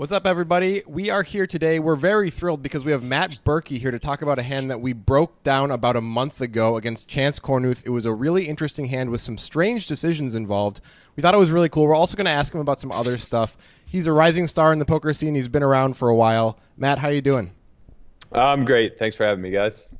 What's up, everybody? We are here today. We're very thrilled because we have Matt Berkey here to talk about a hand that we broke down about a month ago against Chance Kornuth. It was a really interesting hand with some strange decisions involved. We thought it was really cool. We're also going to ask him about some other stuff. He's a rising star in the poker scene. He's been around for a while. Matt, how are you doing? I'm great. Thanks for having me, guys.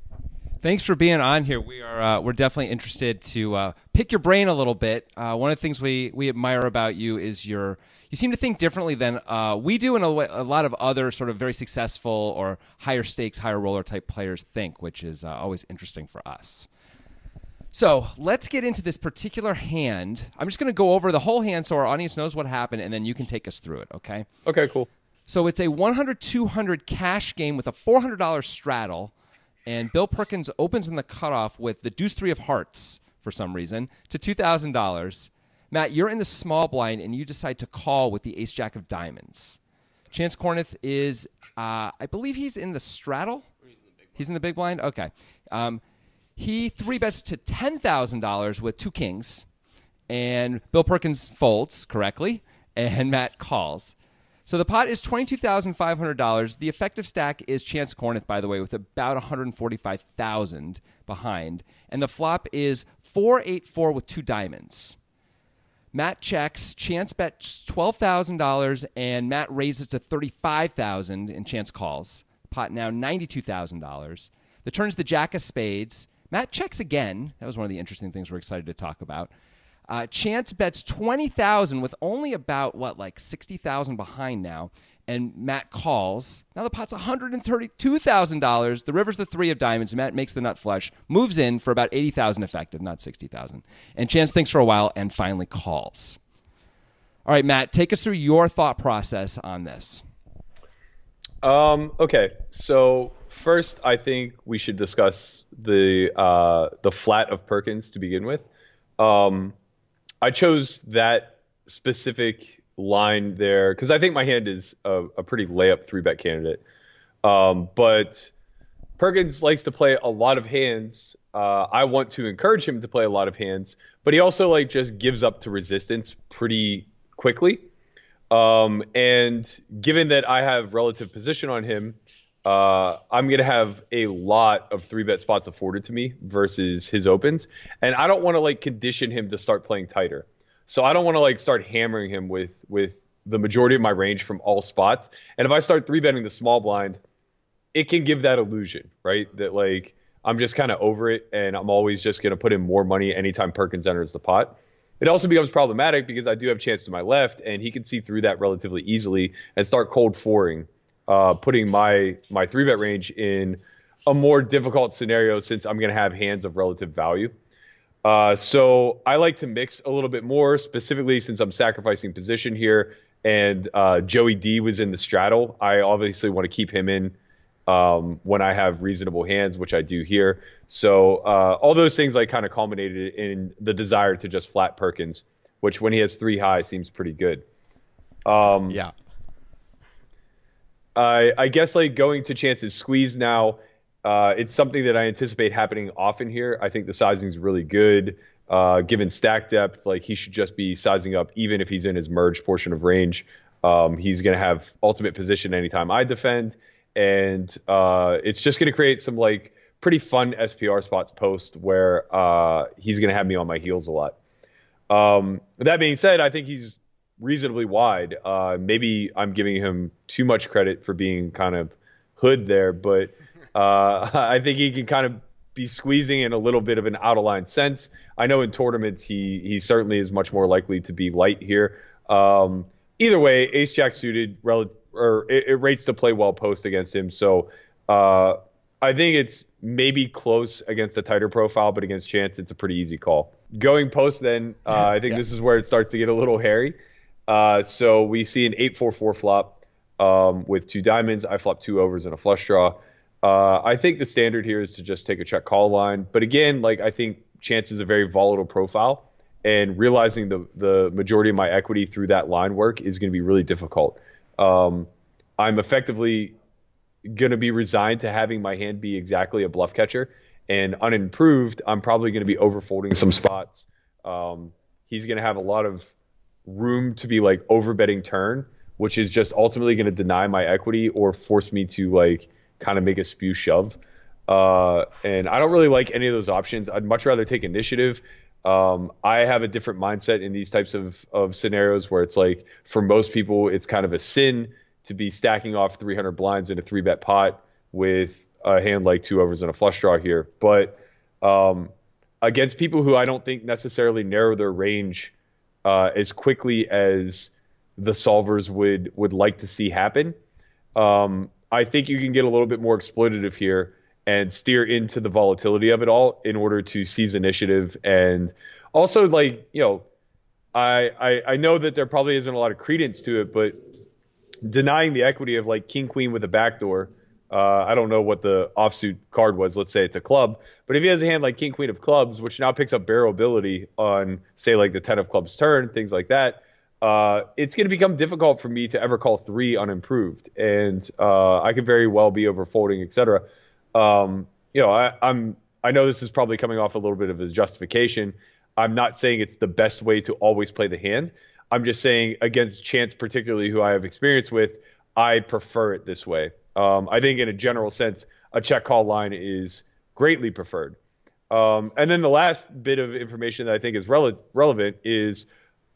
Thanks for being on here. We are uh, we're definitely interested to uh, pick your brain a little bit. Uh, one of the things we we admire about you is your you seem to think differently than uh, we do, and a, a, lot of other sort of very successful or higher stakes, higher roller type players think, which is uh, always interesting for us. So let's get into this particular hand. I'm just going to go over the whole hand so our audience knows what happened, and then you can take us through it. Okay? Okay, cool. So it's a 100 200 cash game with a $400 straddle and Bill Perkins opens in the cutoff with the Deuce Three of Hearts for some reason to two thousand dollars. Matt, you're in the small blind and you decide to call with the Ace Jack of Diamonds. Chance Kornuth is, uh, I believe he's in the straddle. He's in the big blind. Okay. Um, he three bets to ten thousand dollars with two kings, and Bill Perkins folds correctly, and Matt calls. So the pot is twenty two thousand five hundred dollars. The effective stack is Chance Kornuth, by the way, with about one hundred forty five thousand behind, and the flop is four eight four with two diamonds. Matt checks. Chance bets twelve thousand dollars, and Matt raises to thirty five thousand, and Chance calls. Pot now ninety two thousand dollars. The turn is the Jack of Spades. Matt checks again. That was one of the interesting things we're excited to talk about. Uh, Chance bets twenty thousand with only about what like sixty thousand behind now, and Matt calls. Now the pot's one hundred and thirty-two thousand dollars. The river's the three of diamonds. Matt makes the nut flush, moves in for about eighty thousand effective, not sixty thousand. And Chance thinks for a while and finally calls. All right, Matt, take us through your thought process on this. Um, okay, so first, I think we should discuss the uh, the flat of Perkins to begin with. Um, I chose that specific line there because I think my hand is a, a pretty layup three bet candidate. Um, but Perkins likes to play a lot of hands. Uh, I want to encourage him to play a lot of hands, but he also like just gives up to resistance pretty quickly. Um, and given that I have relative position on him, uh, I'm going to have a lot of three bet spots afforded to me versus his opens. And I don't want to like condition him to start playing tighter. So I don't want to like start hammering him with, with the majority of my range from all spots. And if I start three betting the small blind, it can give that illusion, right? That like I'm just kind of over it and I'm always just going to put in more money anytime Perkins enters the pot. It also becomes problematic because I do have chance to my left and he can see through that relatively easily and start cold fouring uh, putting my my three bet range in a more difficult scenario since I'm going to have hands of relative value. Uh, so I like to mix a little bit more, specifically since I'm sacrificing position here. And uh, Joey D was in the straddle. I obviously want to keep him in um, when I have reasonable hands, which I do here. So uh, all those things like kind of culminated in the desire to just flat Perkins, which when he has three high seems pretty good. Um, yeah. I, I guess like going to chances squeeze now. Uh, it's something that I anticipate happening often here. I think the sizing is really good. Uh, given stack depth, like he should just be sizing up, even if he's in his merged portion of range. Um, he's going to have ultimate position anytime I defend, and uh, it's just going to create some like pretty fun SPR spots post where uh, he's going to have me on my heels a lot. Um, that being said, I think he's reasonably wide. Uh, maybe I'm giving him too much credit for being kind of hood there, but uh, I think he can kind of be squeezing in a little bit of an out of line sense. I know in tournaments he he certainly is much more likely to be light here. Um, either way, Ace Jack suited rel- or it, it, rates to play well post against him. So uh, I think it's maybe close against a tighter profile, but against Chance, it's a pretty easy call. Going post, then uh, I think yeah. this is where it starts to get a little hairy. Uh, so we see an 8-4-4 flop um, with two diamonds. I flop two overs and a flush draw. Uh, I think the standard here is to just take a check call line. But again, like I think Chance is a very volatile profile, and realizing the the majority of my equity through that line work is going to be really difficult. Um, I'm effectively going to be resigned to having my hand be exactly a bluff catcher, and unimproved, I'm probably going to be overfolding some spots. Um, he's going to have a lot of room to be like over betting turn which is just ultimately going to deny my equity or force me to like kind of make a spew shove. Uh, and I don't really like any of those options. I'd much rather take initiative. Um, I have a different mindset in these types of, of scenarios where it's like for most people, it's kind of a sin to be stacking off 300 blinds in a three bet pot with a hand like two overs and a flush draw here. But um, against people who I don't think necessarily narrow their range uh, as quickly as the solvers would would like to see happen, um, I think you can get a little bit more exploitative here and steer into the volatility of it all in order to seize initiative and also like you know I, I I know that there probably isn't a lot of credence to it, but denying the equity of like king queen with a backdoor. Uh, I don't know what the offsuit card was. Let's say it's a club, but if he has a hand like king queen of clubs, which now picks up barrel ability on say like the ten of clubs turn, things like that, uh, it's going to become difficult for me to ever call three unimproved, and uh, I could very well be overfolding, etc. Um, you know, I, I'm I know this is probably coming off a little bit of a justification. I'm not saying it's the best way to always play the hand. I'm just saying against chance, particularly who I have experience with, I prefer it this way. Um, I think in a general sense, a check call line is greatly preferred. Um, and then the last bit of information that I think is rele- relevant is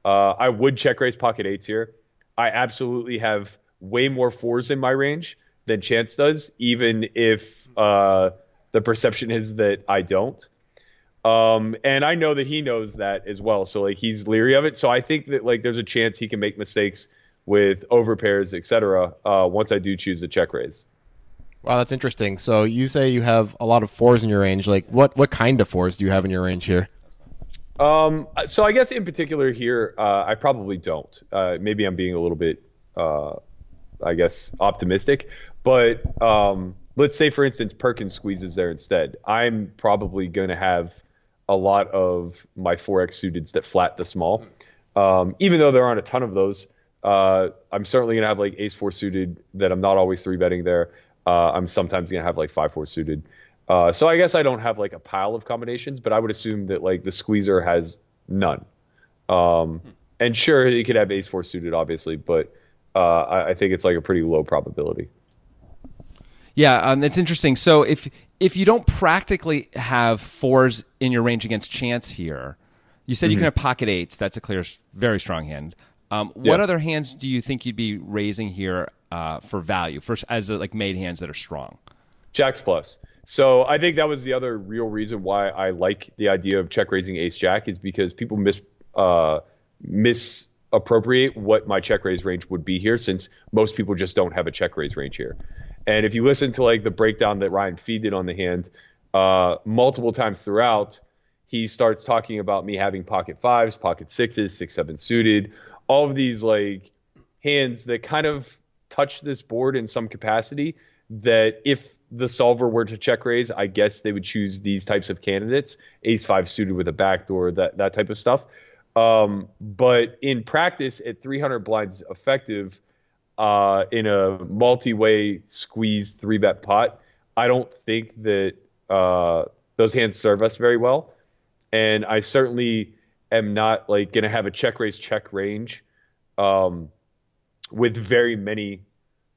uh, I would check raise pocket eights here. I absolutely have way more fours in my range than Chance does, even if uh, the perception is that I don't. Um, and I know that he knows that as well. So like he's leery of it. So I think that like there's a chance he can make mistakes with overpairs, etc. Uh, once I do choose a check raise. Wow, that's interesting. So you say you have a lot of fours in your range. Like what what kind of fours do you have in your range here? Um, so I guess in particular here, uh, I probably don't. Uh, maybe I'm being a little bit, uh, I guess, optimistic. But um, let's say, for instance, Perkins squeezes there instead. I'm probably going to have a lot of my 4x suiteds that flat the small. Um, even though there aren't a ton of those, uh, I'm certainly going to have like ace four suited that I'm not always three betting there. Uh, I'm sometimes going to have like five four suited. Uh, so I guess I don't have like a pile of combinations, but I would assume that like the squeezer has none. Um, and sure, he could have ace four suited, obviously, but uh, I, I think it's like a pretty low probability. Yeah, um, it's interesting. So if if you don't practically have fours in your range against chance here, you said mm-hmm. you can have pocket eights. That's a clear, very strong hand. Um, what yeah. other hands do you think you'd be raising here uh, for value, for as uh, like made hands that are strong? Jacks plus. So I think that was the other real reason why I like the idea of check raising ace jack is because people miss uh, misappropriate what my check raise range would be here, since most people just don't have a check raise range here. And if you listen to like the breakdown that Ryan Fee did on the hand, uh, multiple times throughout, he starts talking about me having pocket fives, pocket sixes, six seven suited, all of these like hands that kind of touch this board in some capacity. That if the solver were to check raise, I guess they would choose these types of candidates, ace five suited with a backdoor, that that type of stuff. Um, but in practice, at 300 blinds effective, uh, in a multi-way squeeze three bet pot, I don't think that uh, those hands serve us very well. And I certainly am not like gonna have a check raise check range um, with very many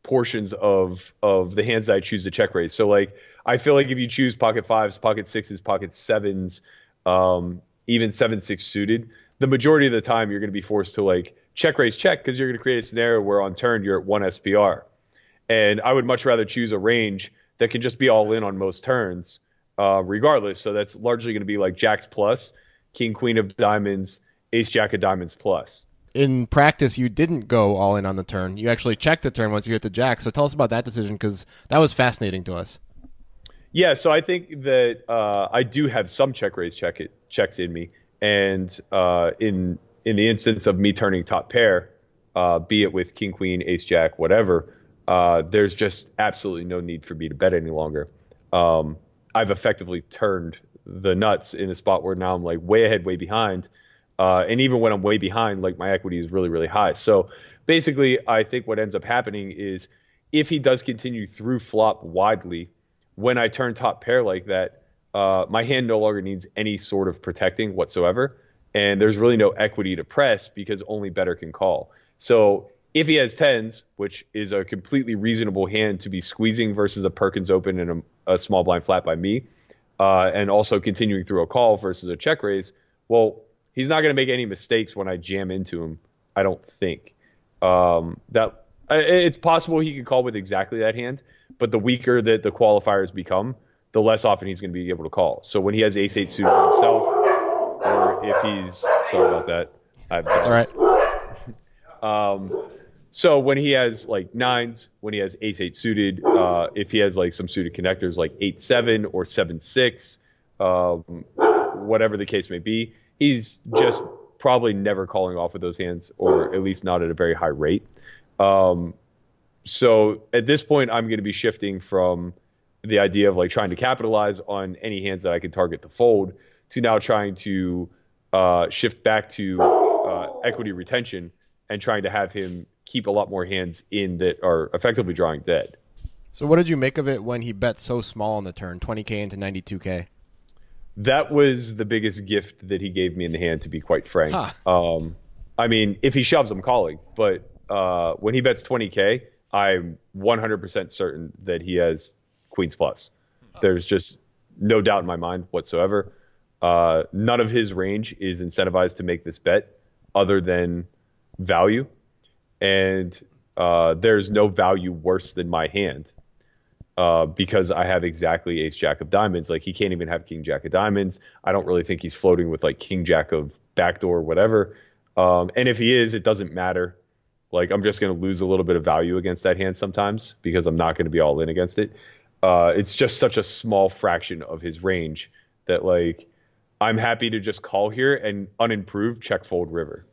portions of of the hands I choose to check raise. So like I feel like if you choose pocket fives, pocket sixes, pocket sevens, um, even seven six suited, the majority of the time you're going to be forced to like check raise check because you're going to create a scenario where on turn you're at one SPR. And I would much rather choose a range that can just be all in on most turns, uh, regardless. So that's largely going to be like Jacks plus, King Queen of Diamonds, Ace Jack of Diamonds plus. In practice, you didn't go all in on the turn. You actually checked the turn once you hit the Jack. So tell us about that decision because that was fascinating to us. Yeah, so I think that uh, I do have some check raise check it, checks in me, and uh, in in the instance of me turning top pair, uh, be it with king, queen, ace, jack, whatever, uh, there's just absolutely no need for me to bet any longer. Um, I've effectively turned the nuts in a spot where now I'm like way ahead, way behind. Uh, and even when I'm way behind, like my equity is really, really high. So basically, I think what ends up happening is if he does continue through flop widely, when I turn top pair like that, uh, my hand no longer needs any sort of protecting whatsoever and there's really no equity to press because only better can call. So If he has tens, which is a completely reasonable hand to be squeezing versus a Perkins open and a, a small blind flat by me, uh, and also continuing through a call versus a check raise, well, he's not going to make any mistakes when I jam into him. I don't think um, that it's possible he could call with exactly that hand, but the weaker that the qualifiers become, the less often he's going to be able to call. So when he has ace eight suited himself, or if he's sorry about that, I've that's all right. Um, so when he has like nines, when he has ace eight suited, uh, if he has like some suited connectors like eight seven or seven six, um, whatever the case may be, he's just probably never calling off with those hands, or at least not at a very high rate. Um, so at this point, I'm going to be shifting from the idea of like trying to capitalize on any hands that I can target to fold to now trying to uh, shift back to uh, equity retention and trying to have him keep a lot more hands in that are effectively drawing dead. So what did you make of it when he bet so small on the turn, 20k into 92k? That was the biggest gift that he gave me in the hand, to be quite frank. Huh. Um, I mean, if he shoves, I'm calling. But uh, when he bets 20k, I'm 100% certain that he has Queens plus. There's just no doubt in my mind whatsoever. Uh, none of his range is incentivized to make this bet other than value, and uh, there's no value worse than my hand uh, because I have exactly ace jack of diamonds. Like he can't even have king jack of diamonds. I don't really think he's floating with like king jack of backdoor, whatever. Um, and if he is, it doesn't matter. Like I'm just going to lose a little bit of value against that hand sometimes because I'm not going to be all in against it. Uh, it's just such a small fraction of his range that like I'm happy to just call here and unimproved check fold river.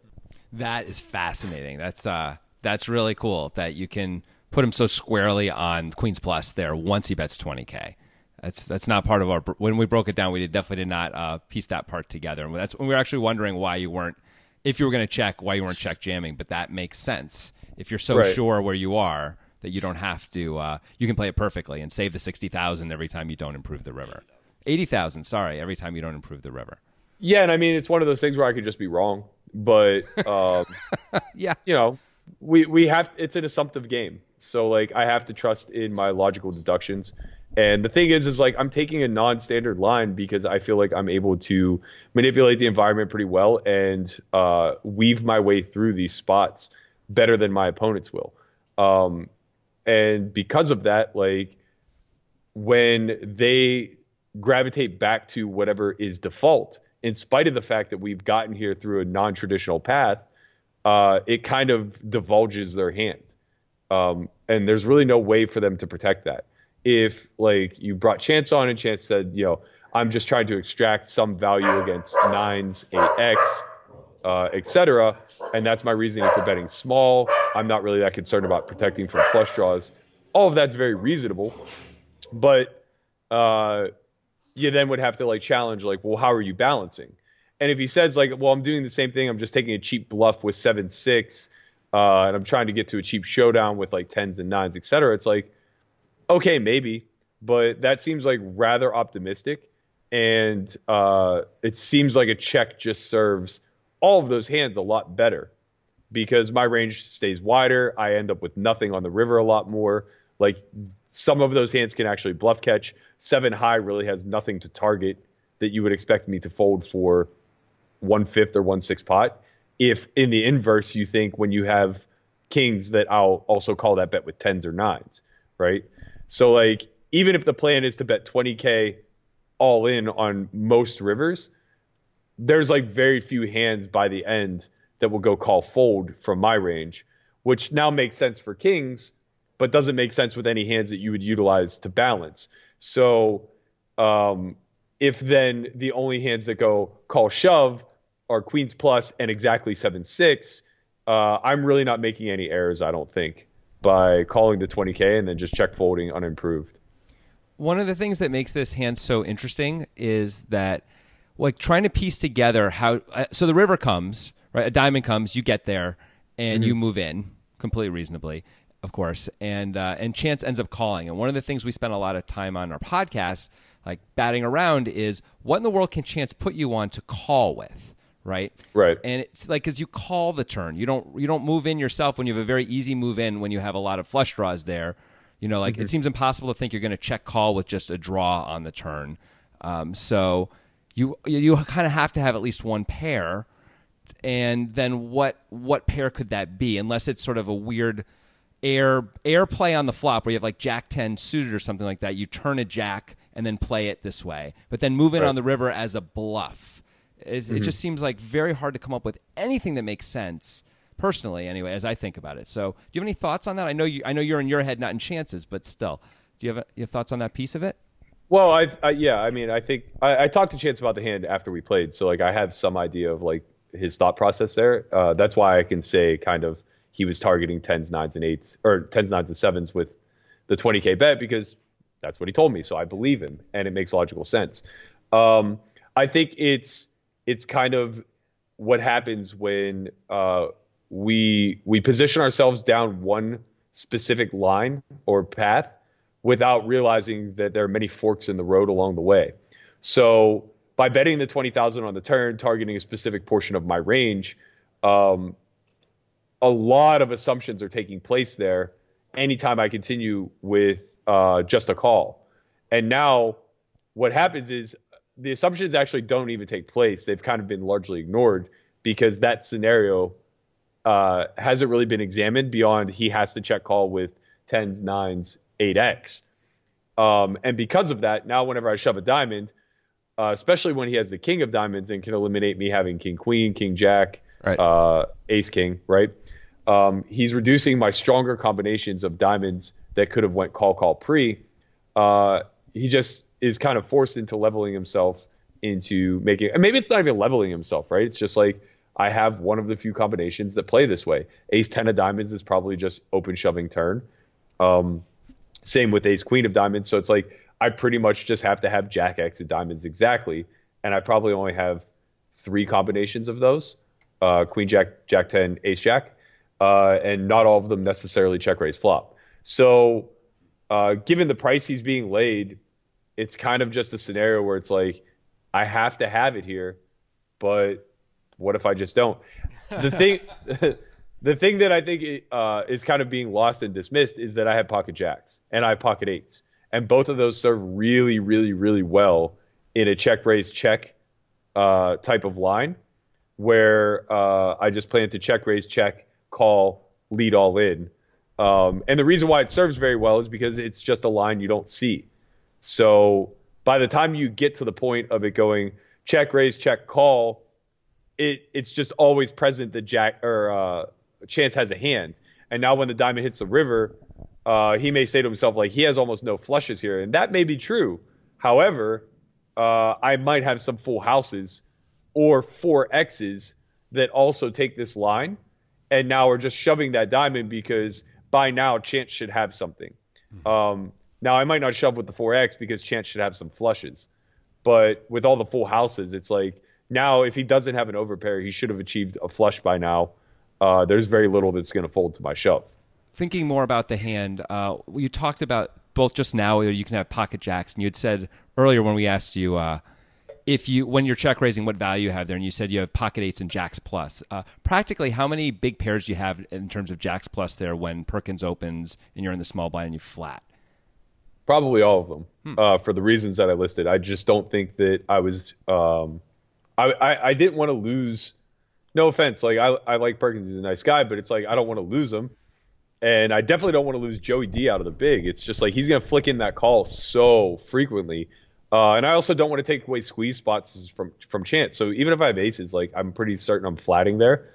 That is fascinating. That's uh that's really cool that you can put him so squarely on Queens Plus there once he bets 20k. That's that's not part of our when we broke it down. We did, definitely did not uh, piece that part together. And that's when we were actually wondering why you weren't, if you were going to check, why you weren't check jamming. But that makes sense if you're so right. sure where you are that you don't have to. Uh, you can play it perfectly and save the sixty thousand every time you don't improve the river. Eighty thousand, sorry, every time you don't improve the river. Yeah, and I mean it's one of those things where I could just be wrong, but um, yeah, you know, we we have it's an assumptive game. So like I have to trust in my logical deductions. And the thing is, is like I'm taking a non-standard line because I feel like I'm able to manipulate the environment pretty well and uh, weave my way through these spots better than my opponents will. Um, and because of that, like when they gravitate back to whatever is default, in spite of the fact that we've gotten here through a non-traditional path, uh, it kind of divulges their hand. Um, and there's really no way for them to protect that. If like you brought Chance on and Chance said, you know, I'm just trying to extract some value against nines, eight X, uh, etc., and that's my reasoning for betting small. I'm not really that concerned about protecting from flush draws. All of that's very reasonable, but uh, you then would have to like challenge like, well, how are you balancing? And if he says like, well, I'm doing the same thing, I'm just taking a cheap bluff with seven six uh, and I'm trying to get to a cheap showdown with like tens and nines, etc. it's like, okay, maybe, but that seems like rather optimistic. And uh, it seems like a check just serves all of those hands a lot better because my range stays wider. I end up with nothing on the river a lot more. Like some of those hands can actually bluff catch. Seven high really has nothing to target that you would expect me to fold for one fifth or one six pot if in the inverse you think when you have kings that I'll also call that bet with tens or nines, right? So like even if the plan is to bet 20k all in on most rivers, there's like very few hands by the end that will go call fold from my range, which now makes sense for kings, but doesn't make sense with any hands that you would utilize to balance. So um, if then the only hands that go call shove are queens plus and exactly seven six, uh, I'm really not making any errors. I don't think by calling the 20k and then just check folding unimproved. One of the things that makes this hand so interesting is that like trying to piece together how uh, so the river comes right a diamond comes you get there and mm-hmm. you move in completely reasonably of course and uh, and chance ends up calling and one of the things we spend a lot of time on our podcast like batting around is what in the world can chance put you on to call with right? Right. And it's like because you call the turn, you don't you don't move in yourself when you have a very easy move in when you have a lot of flush draws there. You know, like it seems impossible to think you're going to check call with just a draw on the turn. Um, so you you kind of have to have at least one pair, and then what what pair could that be? Unless it's sort of a weird air air play on the flop where you have like Jack ten suited or something like that. You turn a Jack and then play it this way, but then move in Right. on the river as a bluff. It's, It just seems like very hard to come up with anything that makes sense. Personally, anyway, as I think about it. So, do you have any thoughts on that? I know you. I know you're in your head, not in chances, but still, do you have, you have thoughts on that piece of it? Well, I, I yeah, I mean, I think I, I talked to Chance about the hand after we played, so like I have some idea of like his thought process there. Uh, that's why I can say kind of he was targeting tens, nines, and eights, or tens, nines, and sevens with the 20k bet because that's what he told me, so I believe him, and it makes logical sense. Um, I think it's it's kind of what happens when uh, we we position ourselves down one specific line or path without realizing that there are many forks in the road along the way. So by betting the twenty thousand on the turn, targeting a specific portion of my range, um, a lot of assumptions are taking place there. Anytime I continue with uh, just a call, and now what happens is the assumptions actually don't even take place. They've kind of been largely ignored because that scenario uh, hasn't really been examined beyond he has to check call with tens, nines, eight X. Um, and because of that, now whenever I shove a diamond, uh, especially when he has the king of diamonds and can eliminate me having king queen, king jack, Right. uh, ace king, right? Um, he's reducing my stronger combinations of diamonds that could have went call call pre. Uh, he just is kind of forced into leveling himself into making, and maybe it's not even leveling himself, right? It's just like I have one of the few combinations that play this way. Ace ten of diamonds is probably just open shoving turn. Um, same with ace queen of diamonds. So it's like I pretty much just have to have jack x of diamonds exactly, and I probably only have three combinations of those: uh, queen jack, jack ten, ace jack, uh, and not all of them necessarily check raise flop. So, uh, given the price he's being laid, it's kind of just a scenario where it's like I have to have it here, but what if I just don't? The thing. The thing that I think uh, is kind of being lost and dismissed is that I have pocket jacks and I have pocket eights, and both of those serve really, really, really well in a check raise check uh, type of line, where uh, I just plan to check raise check call lead all in, um, and the reason why it serves very well is because it's just a line you don't see. So by the time you get to the point of it going check raise check call, it it's just always present that Jack or uh, Chance has a hand. And now when the diamond hits the river, uh, he may say to himself like he has almost no flushes here, and that may be true. However, uh, I might have some full houses or four X's that also take this line, and now we're just shoving that diamond because by now Chance should have something. Um, now I might not shove with the four X because Chance should have some flushes, but with all the full houses, it's like now if he doesn't have an overpair, he should have achieved a flush by now. Uh, there's very little that's going to fold to my shove. thinking more about the hand, uh, you talked about both just now. You can have pocket jacks, and you had said earlier when we asked you uh, if you when you're check raising what value you have there, and you said you have pocket eights and jacks plus. Uh, practically, how many big pairs do you have in terms of jacks plus there when Perkins opens and you're in the small blind and you flat? Probably all of them, uh, for the reasons that I listed. I just don't think that I was. Um, I, I I didn't want to lose. No offense, like I I like Perkins, he's a nice guy, but it's like I don't want to lose him, and I definitely don't want to lose Joey D out of the big. It's just like he's gonna flick in that call so frequently, uh, and I also don't want to take away squeeze spots from from chance. So even if I have aces, like I'm pretty certain I'm flatting there.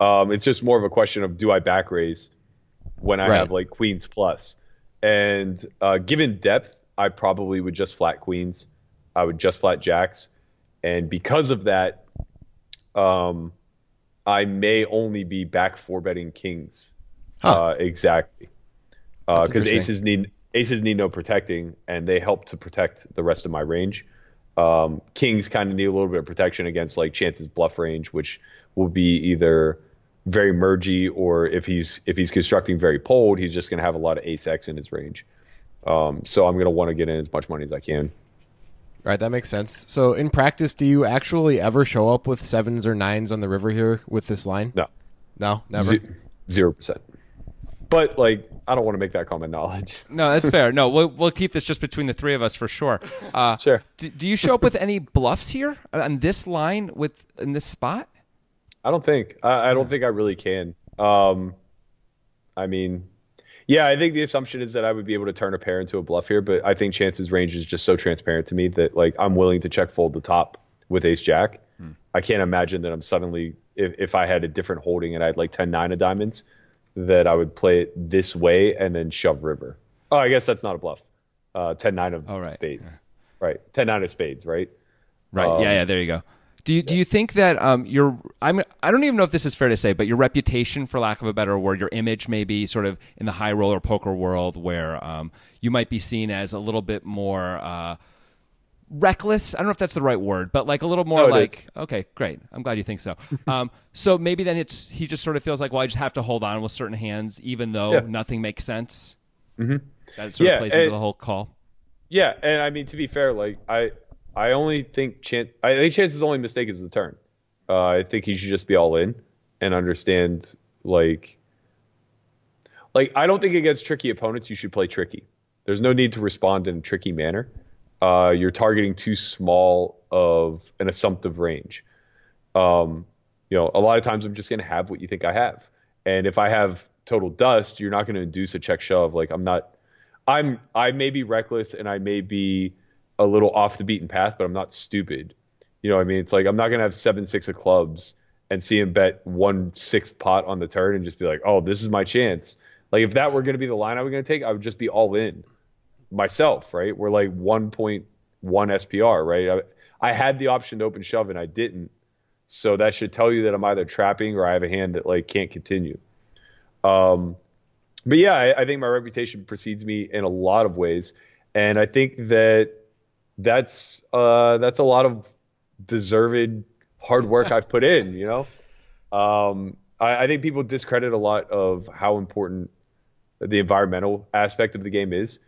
Um, it's just more of a question of do I back raise when I Right. have like queens plus. And uh, given depth, I probably would just flat queens. I would just flat jacks, and because of that, um, I may only be back four betting kings. Huh. Uh, exactly, because interesting. aces need aces need no protecting, and they help to protect the rest of my range. Um, kings kind of need a little bit of protection against like chances bluff range, which will be either very mergy or if he's if he's constructing very poled, he's just going to have a lot of ace x in his range. Um, so I'm going to want to get in as much money as I can. Right, that makes sense. So in practice, do you actually ever show up with sevens or nines on the river here with this line? No, No, never. zero percent. But like, I don't want to make that common knowledge. No, that's fair. No, we'll we'll keep this just between the three of us for sure. Uh, Sure. Do, do you show up with any bluffs here on this line with in this spot? I don't think. I, I don't think I really can. Um, I mean, yeah, I think the assumption is that I would be able to turn a pair into a bluff here, but I think chances range is just so transparent to me that like I'm willing to check fold the top with ace jack. I can't imagine that I'm suddenly if, if I had a different holding and I had like 10 9 of diamonds that I would play it this way and then shove river. Oh, I guess that's not a bluff. Uh, 10 9 of right. spades. Right. 10 9 of spades, right? Right. Um, yeah. Yeah. There you go. Do you do you think that um your I'm I don't even know if this is fair to say, but your reputation, for lack of a better word, your image maybe sort of in the high roller poker world, where um you might be seen as a little bit more uh reckless. I don't know if that's the right word, but like a little more No, like okay, great. I'm glad you think so. um, so maybe then it's he just sort of feels like well, I just have to hold on with certain hands, even though Yeah. nothing makes sense. Mm-hmm. That sort of Yeah, plays into the whole call. Yeah, and I mean to be fair, like I I only think chance I think chance's only mistake is the turn. Uh, I think he should just be all in and understand like like I don't think against tricky opponents you should play tricky. There's no need to respond in a tricky manner. Uh, you're targeting too small of an assumptive range. Um, you know, a lot of times I'm just to have what you think I have. And if I have total dust, you're not to induce a check shove. Like I'm not, I'm, I may be reckless and I may be a little off the beaten path, but I'm not stupid. You know what I mean? It's like I'm not to have seven, six of clubs and see him bet one sixth pot on the turn and just be like, oh, this is my chance. Like if that were to be the line I was to take, I would just be all in myself, right? We're like 1.1 SPR, right? I, I had the option to open shove and I didn't. So that should tell you that I'm either trapping or I have a hand that like can't continue. Um, but yeah, I, I think my reputation precedes me in a lot of ways, and I think that that's uh, that's a lot of deserved hard work I've put in. You know, um, I, I think people discredit a lot of how important the environmental aspect of the game is.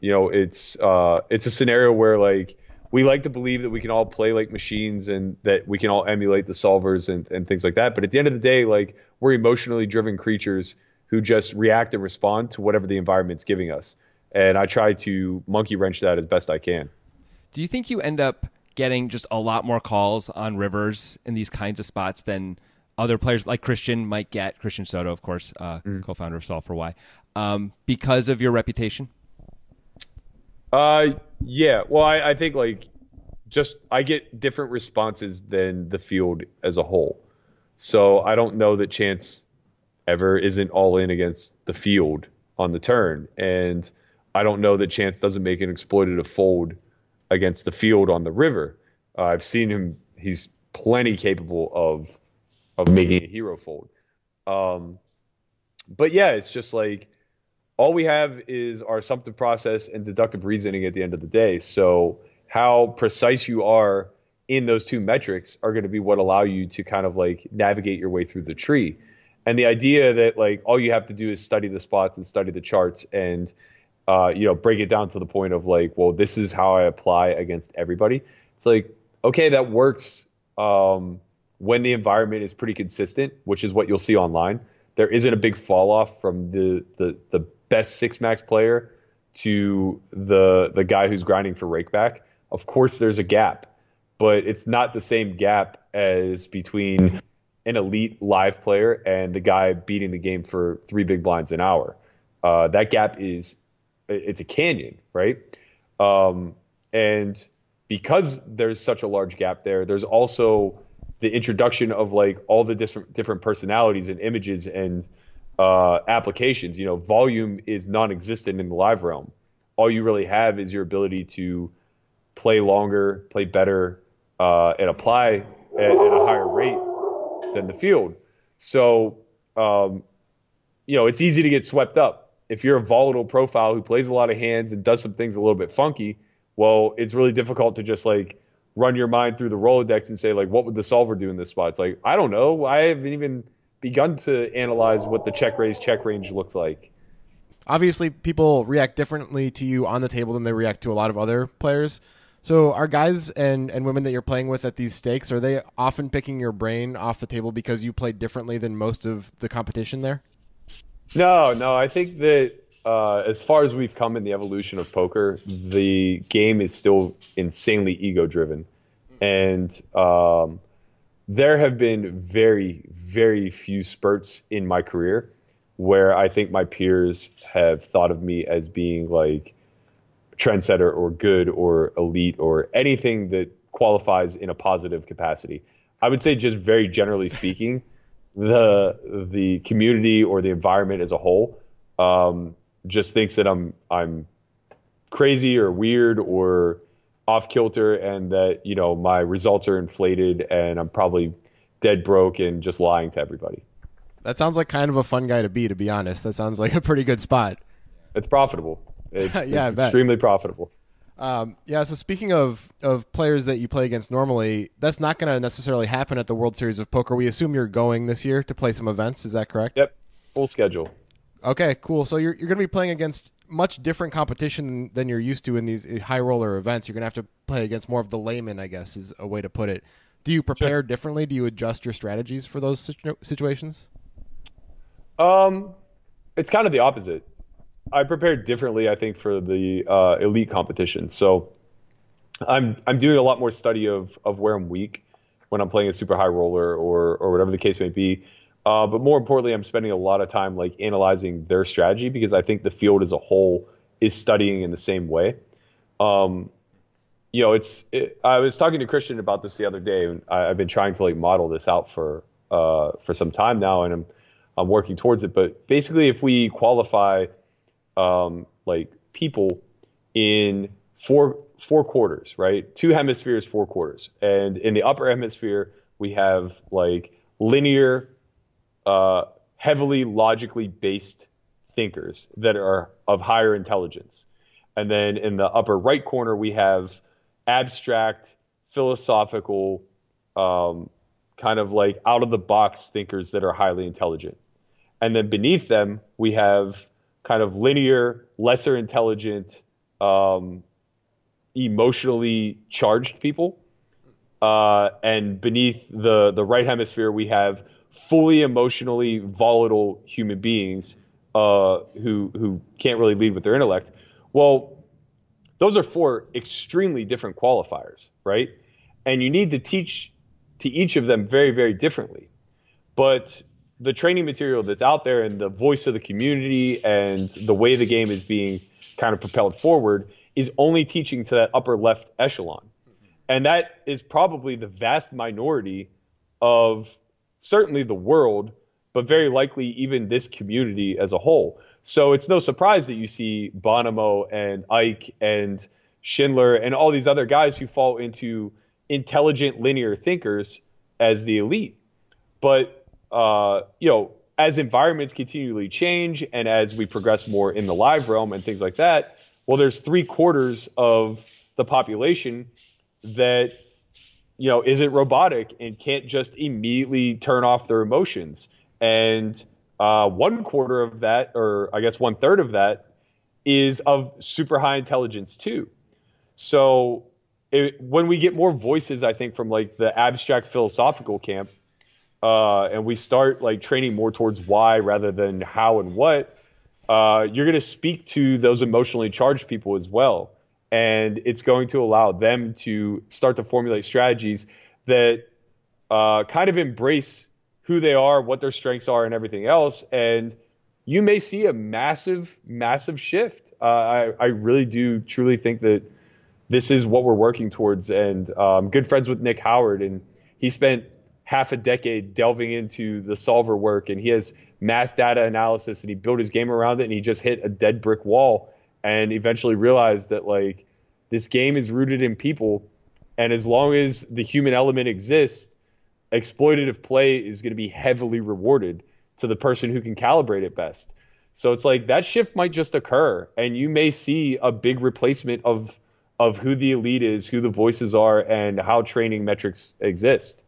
You know, it's uh, it's a scenario where like we like to believe that we can all play like machines and that we can all emulate the solvers and, and things like that. But at the end of the day, like we're emotionally driven creatures who just react and respond to whatever the environment's giving us. And I try to monkey wrench that as best I can. Do you think you end up getting just a lot more calls on rivers in these kinds of spots than other players like Christian might get? Christian Soto, of course, uh, co-founder of Solve for Why, um, because of your reputation. Uh, yeah. Well, I, I think like just I get different responses than the field as a whole. So I don't know that Chance ever isn't all in against the field on the turn, and I don't know that Chance doesn't make an exploitative fold against the field on the river. Uh, I've seen him; he's plenty capable of of making a hero fold. Um, but yeah, it's just like all we have is our assumptive process and deductive reasoning at the end of the day. So how precise you are in those two metrics are going to be what allow you to kind of like navigate your way through the tree. And the idea that like all you have to do is study the spots and study the charts and uh, you know break it down to the point of like, well, this is how I apply against everybody. It's like okay, that works um, when the environment is pretty consistent, which is what you'll see online. There isn't a big fall off from the the the best six max player to the the guy who's grinding for rakeback. Of course, there's a gap, but it's not the same gap as between an elite live player and the guy beating the game for three big blinds an hour. Uh, that gap is it's a canyon, right? Um, and because there's such a large gap there, there's also the introduction of like all the different different personalities and images and uh, applications. You know, volume is non-existent in the live realm. All you really have is your ability to play longer, play better, uh, and apply at, at a higher rate than the field. So, um, you know, it's easy to get swept up. If you're a volatile profile who plays a lot of hands and does some things a little bit funky, well, it's really difficult to just like run your mind through the Rolodex and say like, what would the solver do in this spot? It's like, I don't know. I haven't even begun to analyze what the check raise check range looks like. Obviously, people react differently to you on the table than they react to a lot of other players. So, are guys and, and women that you're playing with at these stakes are they often picking your brain off the table because you played differently than most of the competition there? No, no. I think that uh, as far as we've come in the evolution of poker, the game is still insanely ego driven, and um, there have been very, very few spurts in my career where I think my peers have thought of me as being like trendsetter or good or elite or anything that qualifies in a positive capacity. I would say just very generally speaking, the the community or the environment as a whole um, just thinks that I'm I'm crazy or weird or off kilter and that you know my results are inflated and I'm probably dead broke and just lying to everybody. That sounds like kind of a fun guy to be, to be honest. That sounds like a pretty good spot. It's profitable. It's, yeah, it's extremely profitable. Um, yeah. So speaking of of players that you play against normally, that's not going to necessarily happen at the World Series of Poker. We assume you're going this year to play some events. Is that correct? Yep. Full schedule. Okay, cool. So you're you're going to be playing against much different competition than you're used to in these high roller events. You're going to have to play against more of the layman, I guess, is a way to put it. Do you prepare sure. differently? Do you adjust your strategies for those situ- situations? Um, it's kind of the opposite. I prepared differently, I think, for the uh, elite competition. So I'm I'm doing a lot more study of of where I'm weak when I'm playing a super high roller or or whatever the case may be. Uh, but more importantly, I'm spending a lot of time like analyzing their strategy because I think the field as a whole is studying in the same way. Um, you know, it's it, I was talking to Christian about this the other day, and I, have been trying to like model this out for uh, for some time now, and I'm I'm working towards it. But basically, if we qualify um, like people in four four quarters, right? Two hemispheres, four quarters, and in the upper hemisphere we have like linear uh, heavily logically based thinkers that are of higher intelligence. And then in the upper right corner, we have abstract, philosophical, um, kind of like out of the box thinkers that are highly intelligent. And then beneath them, we have kind of linear, lesser intelligent, um, emotionally charged people. Uh, and beneath the, the right hemisphere, we have fully emotionally volatile human beings uh, who who can't really lead with their intellect. Well, those are four extremely different qualifiers, right? And you need to teach to each of them very very differently. But the training material that's out there and the voice of the community and the way the game is being kind of propelled forward is only teaching to that upper left echelon. Mm-hmm. And that is probably the vast minority of certainly the world, but very likely even this community as a whole. So it's no surprise that you see Bonomo and Ike and Schindler and all these other guys who fall into intelligent linear thinkers as the elite. But uh, you know, as environments continually change and as we progress more in the live realm and things like that, well, there's three quarters of the population that you know, isn't robotic and can't just immediately turn off their emotions. And uh, one quarter of that, or I guess one third of that, is of super high intelligence too. So it, when we get more voices, I think from like the abstract philosophical camp, uh, and we start like training more towards why rather than how and what, uh, you're going to speak to those emotionally charged people as well and it's going to allow them to start to formulate strategies that uh, kind of embrace who they are, what their strengths are, and everything else. And you may see a massive, massive shift. Uh, I, I really do truly think that this is what we're working towards. And um, good friends with Nick Howard, and he spent half a decade delving into the solver work, and he has mass data analysis, and he built his game around it, and he just hit a dead brick wall and eventually realized that like this game is rooted in people and as long as the human element exists exploitative play is going to be heavily rewarded to the person who can calibrate it best. So it's like that shift might just occur and you may see a big replacement of of who the elite is who the voices are and how training metrics exist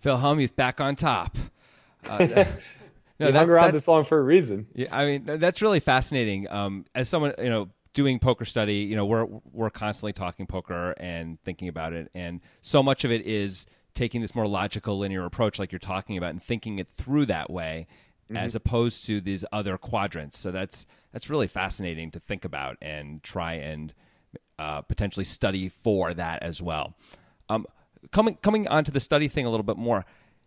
phil hellmuth back on top uh, no, hung around this long for a reason. Yeah, I mean that's really fascinating. Um, as someone you know doing poker study, you know, we're we're constantly talking poker and thinking about it, and so much of it is taking this more logical, linear approach, like you're talking about, and thinking it through that way, mm-hmm. as opposed to these other quadrants. So that's that's really fascinating to think about and try and uh, potentially study for that as well. Um, coming coming onto the study thing a little bit more.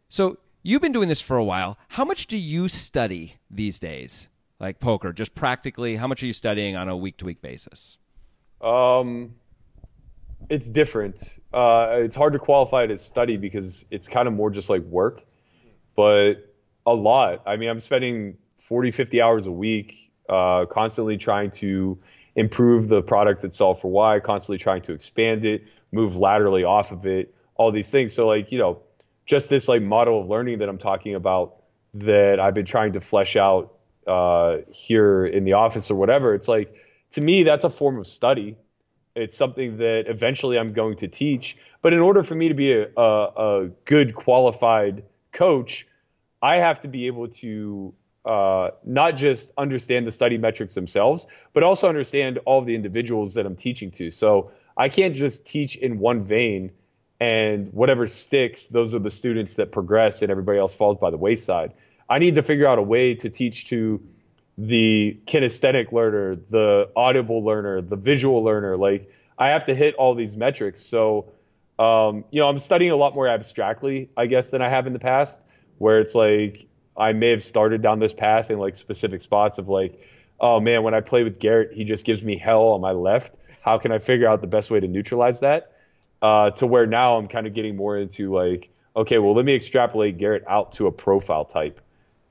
So you've been doing this for a while. How much do you study these days? Like poker, just practically, how much are you studying on a week to week basis? Um, it's different. Uh, it's hard to qualify it as study because it's kind of more just like work, but a lot. I mean, I'm spending 40, 50 hours a week, uh, constantly trying to improve the product itself for Why, constantly trying to expand it, move laterally off of it, all these things. So like, you know, just this like model of learning that I'm talking about that I've been trying to flesh out uh, here in the office or whatever. It's like to me that's a form of study. It's something that eventually I'm going to teach. But in order for me to be a, a, a good qualified coach, I have to be able to uh, not just understand the study metrics themselves, but also understand all of the individuals that I'm teaching to. So I can't just teach in one vein and whatever sticks, those are the students that progress and everybody else falls by the wayside. I need to figure out a way to teach to the kinesthetic learner, the audible learner, the visual learner. Like I have to hit all these metrics. So, um, you know, I'm studying a lot more abstractly, I guess, than I have in the past, where it's like I may have started down this path in like specific spots of like, oh man, when I play with Garrett, he just gives me hell on my left. How can I figure out the best way to neutralize that? Uh, to where now I'm kind of getting more into like, okay, well, let me extrapolate Garrett out to a profile type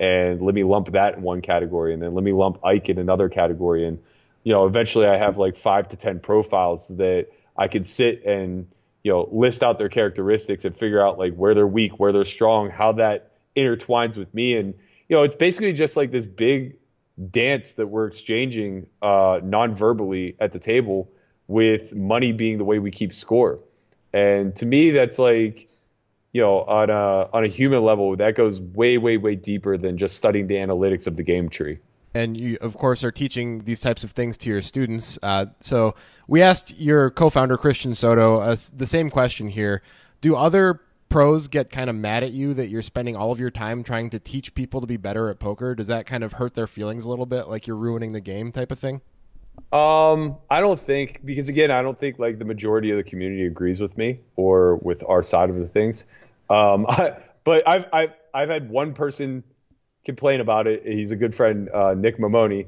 and let me lump that in one category and then let me lump Ike in another category and you know eventually I have like 5 to 10 profiles that I could sit and you know list out their characteristics and figure out like where they're weak, where they're strong, how that intertwines with me and you know it's basically just like this big dance that we're exchanging uh non-verbally at the table with money being the way we keep score. And to me that's like you know, on a on a human level, that goes way, way, way deeper than just studying the analytics of the game tree. And you, of course, are teaching these types of things to your students. Uh, so we asked your co-founder Christian Soto uh, the same question here: Do other pros get kind of mad at you that you're spending all of your time trying to teach people to be better at poker? Does that kind of hurt their feelings a little bit, like you're ruining the game, type of thing? Um, I don't think because again, I don't think like the majority of the community agrees with me or with our side of the things. Um, I, but I've I've I've had one person complain about it. He's a good friend, uh, Nick Mamoni,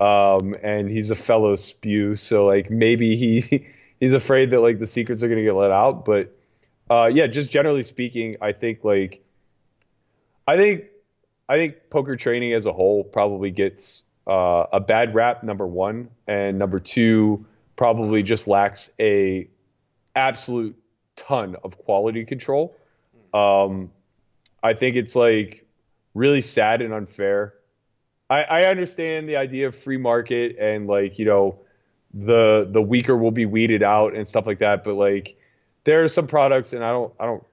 um, and he's a fellow spew. So like maybe he he's afraid that like the secrets are gonna get let out. But uh, yeah, just generally speaking, I think like I think I think poker training as a whole probably gets uh, a bad rap. Number one, and number two probably just lacks a absolute ton of quality control. Um, I think it's like really sad and unfair. I, I understand the idea of free market and like you know the the weaker will be weeded out and stuff like that, but like there are some products, and I don't I don't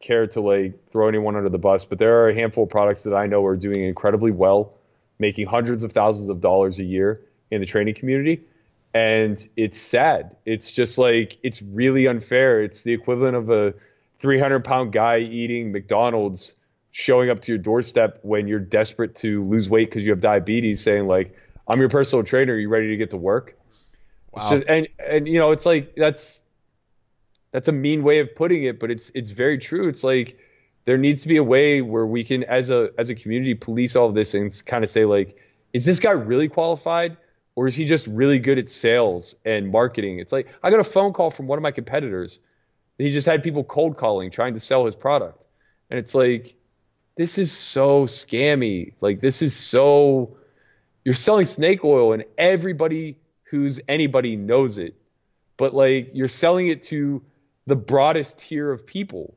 care to like throw anyone under the bus, but there are a handful of products that I know are doing incredibly well, making hundreds of thousands of dollars a year in the training community. And it's sad. It's just like it's really unfair. It's the equivalent of a 300 pound guy eating McDonald's showing up to your doorstep when you're desperate to lose weight because you have diabetes, saying like, "I'm your personal trainer. Are you ready to get to work?" Wow. Just, and and you know, it's like that's that's a mean way of putting it, but it's it's very true. It's like there needs to be a way where we can, as a as a community, police all of this and kind of say like, is this guy really qualified? Or is he just really good at sales and marketing? It's like I got a phone call from one of my competitors he just had people cold calling trying to sell his product. And it's like, this is so scammy. Like, this is so. You're selling snake oil, and everybody who's anybody knows it. But, like, you're selling it to the broadest tier of people.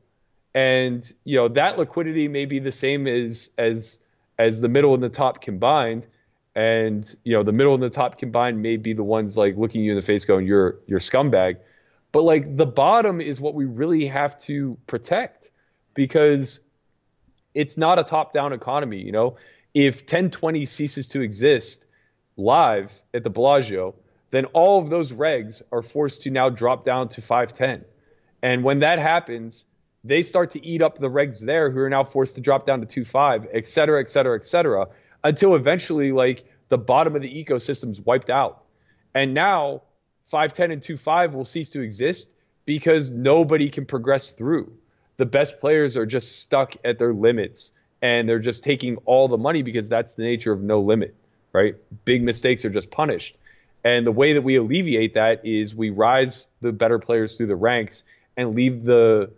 And, you know, that liquidity may be the same as, as, as the middle and the top combined. And, you know, the middle and the top combined may be the ones like looking you in the face going, you're, you're scumbag but like the bottom is what we really have to protect because it's not a top down economy. You know, if 1020 ceases to exist live at the Bellagio, then all of those regs are forced to now drop down to 510. And when that happens, they start to eat up the regs there who are now forced to drop down to 2.5, et cetera, et cetera, et cetera, until eventually like the bottom of the ecosystem's wiped out. And now 510 and 2.5 will cease to exist because nobody can progress through. The best players are just stuck at their limits and they're just taking all the money because that's the nature of no limit, right? Big mistakes are just punished. And the way that we alleviate that is we rise the better players through the ranks and leave the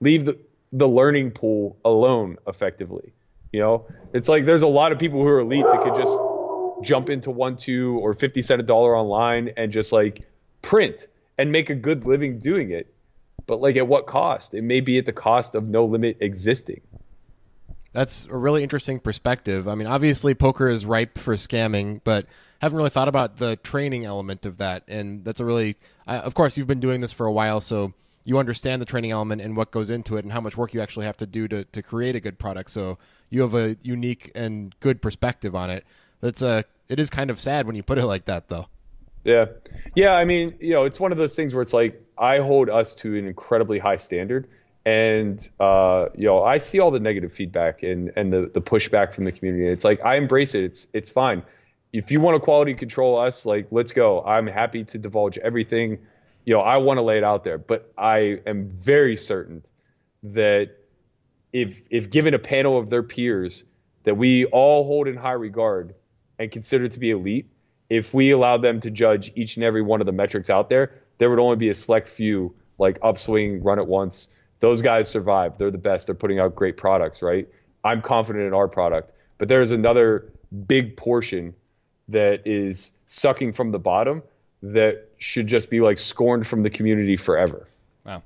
leave the, the learning pool alone effectively. You know, it's like there's a lot of people who are elite that could just jump into one, two, or 50 cent a dollar online and just like print and make a good living doing it. But like at what cost? It may be at the cost of no limit existing. That's a really interesting perspective. I mean, obviously, poker is ripe for scamming, but haven't really thought about the training element of that. And that's a really, of course, you've been doing this for a while, so you understand the training element and what goes into it and how much work you actually have to do to, to create a good product. So you have a unique and good perspective on it. It's a, it is kind of sad when you put it like that, though. Yeah. Yeah. I mean, you know, it's one of those things where it's like I hold us to an incredibly high standard. And, uh, you know, I see all the negative feedback and, and the, the pushback from the community. It's like I embrace it. It's, it's fine. If you want to quality control us, like, let's go. I'm happy to divulge everything. You know, I want to lay it out there. But I am very certain that if, if given a panel of their peers that we all hold in high regard and consider to be elite, if we allowed them to judge each and every one of the metrics out there, there would only be a select few like upswing, Run It Once. Those guys survive. They're the best. They're putting out great products, right? I'm confident in our product. But there's another big portion that is sucking from the bottom that should just be like scorned from the community forever. Wow.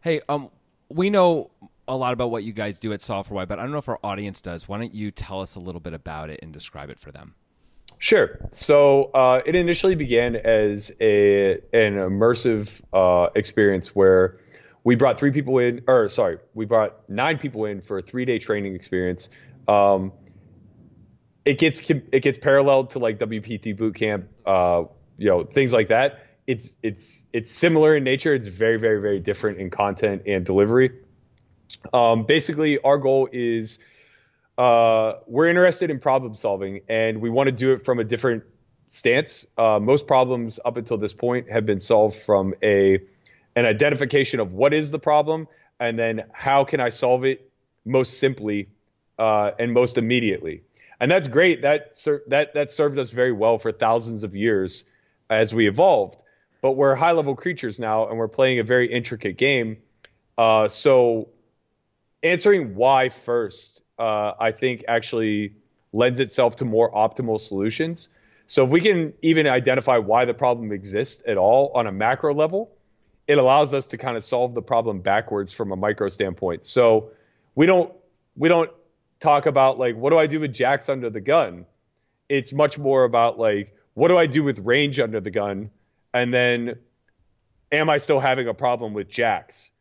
Hey, um, we know a lot about what you guys do at Solve For Why, but I don't know if our audience does. Why don't you tell us a little bit about it and describe it for them? Sure. So uh, it initially began as a an immersive uh, experience where we brought three people in, or sorry, we brought nine people in for a three day training experience. Um, it gets it gets paralleled to like WPT boot camp, uh, you know, things like that. It's it's it's similar in nature. It's very very very different in content and delivery. Um, basically, our goal is uh, we're interested in problem solving and we want to do it from a different stance. Uh, most problems up until this point have been solved from a an identification of what is the problem and then how can I solve it most simply uh, and most immediately. And that's great. That ser- that that served us very well for thousands of years as we evolved. But we're high level creatures now, and we're playing a very intricate game. Uh, so answering why first uh, I think actually lends itself to more optimal solutions. So if we can even identify why the problem exists at all on a macro level, it allows us to kind of solve the problem backwards from a micro standpoint. So we don't we don't talk about like what do I do with jacks under the gun. It's much more about like what do I do with range under the gun, and then am I still having a problem with jacks?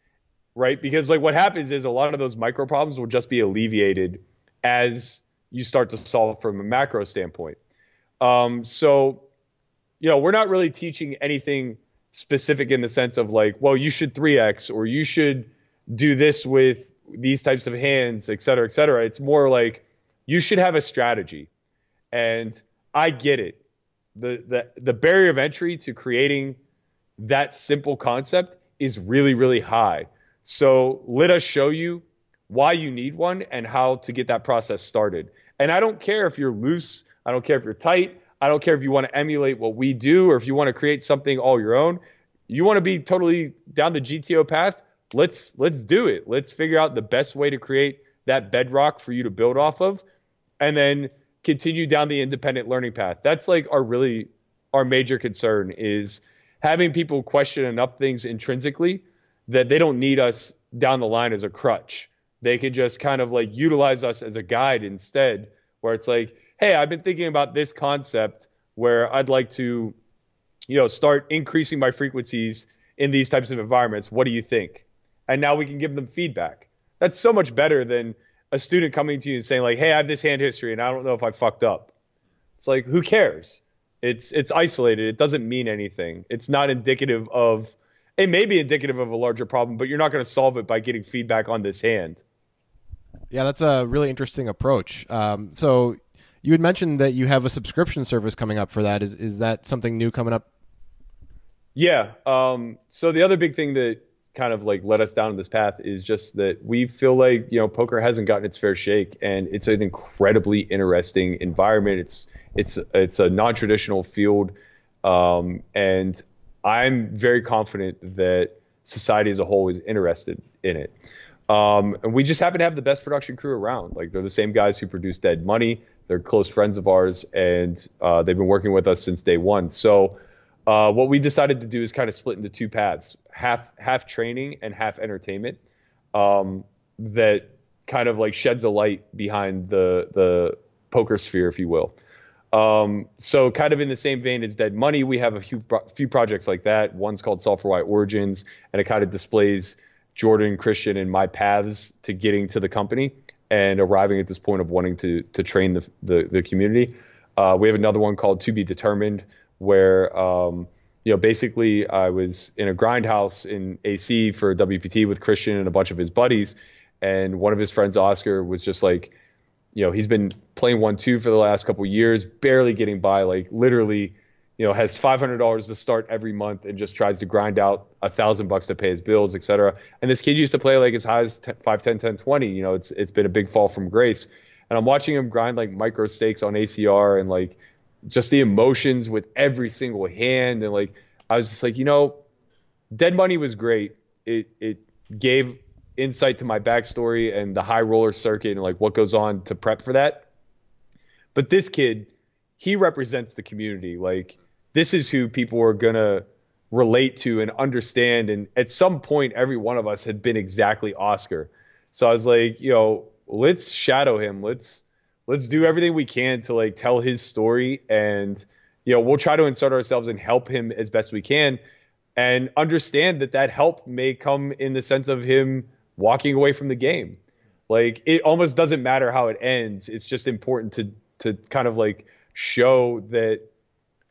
right? Because like what happens is a lot of those micro problems will just be alleviated as you start to solve from a macro standpoint. Um, so, you know, we're not really teaching anything specific in the sense of like, well, you should 3x or you should do this with these types of hands, et cetera, et cetera. It's more like you should have a strategy. And I get it. The, the, the barrier of entry to creating that simple concept is really, really high. So let us show you why you need one and how to get that process started. And I don't care if you're loose, I don't care if you're tight, I don't care if you want to emulate what we do or if you want to create something all your own. You want to be totally down the GTO path? Let's let's do it. Let's figure out the best way to create that bedrock for you to build off of and then continue down the independent learning path. That's like our really our major concern is having people question enough things intrinsically that they don't need us down the line as a crutch. They can just kind of like utilize us as a guide instead, where it's like, hey, I've been thinking about this concept where I'd like to, you know, start increasing my frequencies in these types of environments. What do you think? And now we can give them feedback. That's so much better than a student coming to you and saying like, hey, I have this hand history and I don't know if I fucked up. It's like, who cares? It's it's isolated. It doesn't mean anything. It's not indicative of. It may be indicative of a larger problem, but you're not going to solve it by getting feedback on this hand. Yeah, that's a really interesting approach. Um, so you had mentioned that you have a subscription service coming up for that. Is is that something new coming up? Yeah. Um, so the other big thing that kind of like led us down this path is just that we feel like you know poker hasn't gotten its fair shake, and it's an incredibly interesting environment. It's it's it's a non-traditional field, um, and I'm very confident that society as a whole is interested in it. Um, and we just happen to have the best production crew around. Like they're the same guys who produce Dead Money. They're close friends of ours, and uh, they've been working with us since day one. So uh, what we decided to do is kind of split into two paths: half half training and half entertainment. Um, that kind of like sheds a light behind the the poker sphere, if you will. Um, so kind of in the same vein as Dead Money, we have a few few projects like that. One's called for Why Origins, and it kind of displays Jordan, Christian, and my paths to getting to the company and arriving at this point of wanting to to train the the, the community. Uh, we have another one called To Be Determined, where um, you know basically I was in a grindhouse in AC for WPT with Christian and a bunch of his buddies, and one of his friends Oscar was just like, you know, he's been playing one two for the last couple years, barely getting by, like literally you know, has $500 to start every month and just tries to grind out a thousand bucks to pay his bills, et cetera. And this kid used to play like as high as 10, 5, 10, 10, 20. You know, it's, it's been a big fall from grace. And I'm watching him grind like micro stakes on ACR and like just the emotions with every single hand. And like, I was just like, you know, Dead Money was great. It, it gave insight to my backstory and the high roller circuit and like what goes on to prep for that. But this kid, he represents the community. Like, this is who people are to relate to and understand. And at some point, every one of us had been exactly Oscar. So I was like, you know, let's shadow him. Let's let's do everything we can to like tell his story, and you know, we'll try to insert ourselves and help him as best we can, and understand that that help may come in the sense of him walking away from the game. Like it almost doesn't matter how it ends. It's just important to to kind of like show that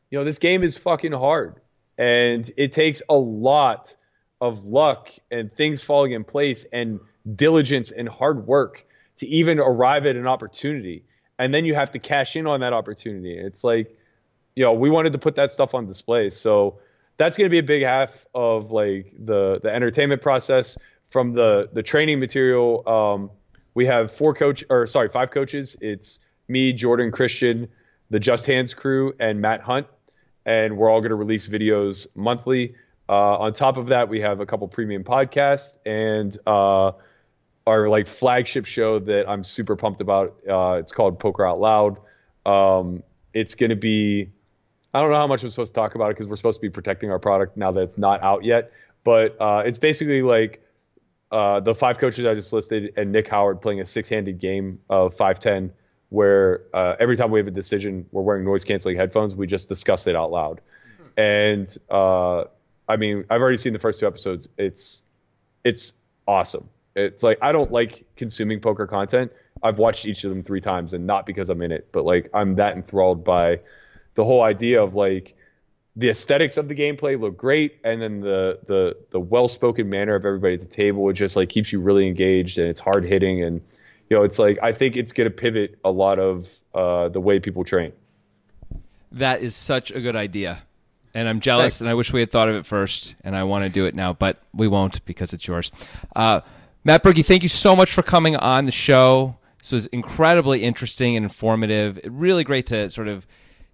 you know, this game is fucking hard and it takes a lot of luck and things falling in place and diligence and hard work to even arrive at an opportunity. And then you have to cash in on that opportunity. It's like, you know, we wanted to put that stuff on display. So that's going to be a big half of like the the entertainment process from the the training material. Um, we have four coach or sorry, five coaches. It's me, Jordan, Christian, the Just Hands crew, and Matt Hunt and we're all going to release videos monthly. Uh, on top of that, we have a couple premium podcasts and uh, our like flagship show that I'm super pumped about. Uh, it's called Poker Out Loud. Um, it's going to be I don't know how much I'm supposed to talk about it because we're supposed to be protecting our product now that it's not out yet. But uh, it's basically like uh, the five coaches I just listed and Nick Howard playing a six-handed game of 510 where uh, every time we have a decision, we're wearing noise canceling headphones. We just discuss it out loud. And uh, I mean, I've already seen the first two episodes. It's it's awesome. It's like I don't like consuming poker content. I've watched each of them three times, and not because I'm in it, but like I'm that enthralled by the whole idea of like the aesthetics of the gameplay look great, and then the the the well spoken manner of everybody at the table it just like keeps you really engaged, and it's hard hitting and you know, it's like I think it's going to pivot a lot of uh, the way people train. That is such a good idea. And I'm jealous, Thanks. and I wish we had thought of it first, and I want to do it now, but we won't because it's yours. Uh, Matt Berkey, thank you so much for coming on the show. This was incredibly interesting and informative. Really great to sort of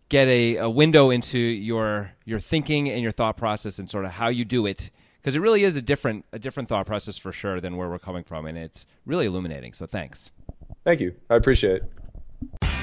get a, a window into your your thinking and your thought process and sort of how you do it because it really is a different a different thought process for sure than where we're coming from, and it's really illuminating. So thanks. Thank you. I appreciate it.